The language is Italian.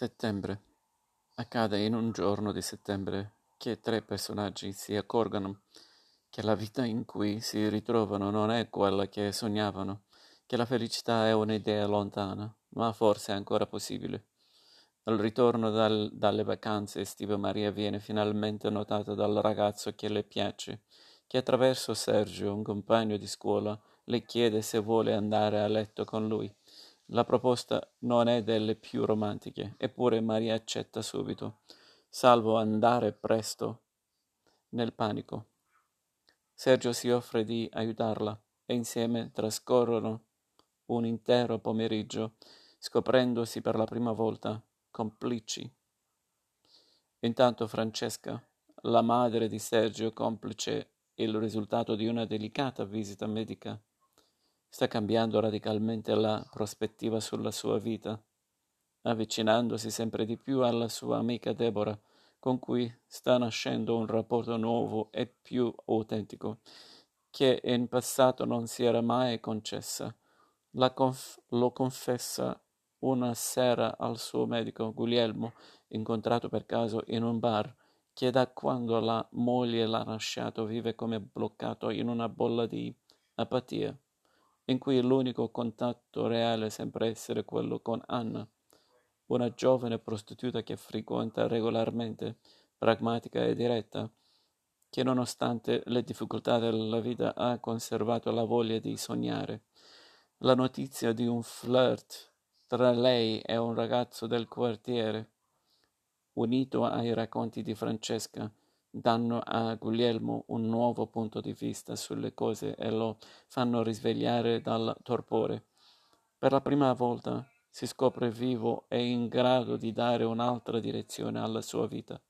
Settembre. Accade in un giorno di settembre che tre personaggi si accorgono che la vita in cui si ritrovano non è quella che sognavano, che la felicità è un'idea lontana, ma forse ancora possibile. Al ritorno dal, dalle vacanze estive Maria viene finalmente notata dal ragazzo che le piace, che attraverso Sergio, un compagno di scuola, le chiede se vuole andare a letto con lui. La proposta non è delle più romantiche, eppure Maria accetta subito, salvo andare presto nel panico. Sergio si offre di aiutarla e insieme trascorrono un intero pomeriggio, scoprendosi per la prima volta complici. Intanto Francesca, la madre di Sergio, complice il risultato di una delicata visita medica, sta cambiando radicalmente la prospettiva sulla sua vita, avvicinandosi sempre di più alla sua amica Deborah, con cui sta nascendo un rapporto nuovo e più autentico, che in passato non si era mai concessa. Conf- lo confessa una sera al suo medico Guglielmo, incontrato per caso in un bar, che da quando la moglie l'ha lasciato vive come bloccato in una bolla di apatia in cui l'unico contatto reale sembra essere quello con Anna, una giovane prostituta che frequenta regolarmente, pragmatica e diretta, che nonostante le difficoltà della vita ha conservato la voglia di sognare. La notizia di un flirt tra lei e un ragazzo del quartiere, unito ai racconti di Francesca, danno a Guglielmo un nuovo punto di vista sulle cose e lo fanno risvegliare dal torpore. Per la prima volta si scopre vivo e in grado di dare un'altra direzione alla sua vita.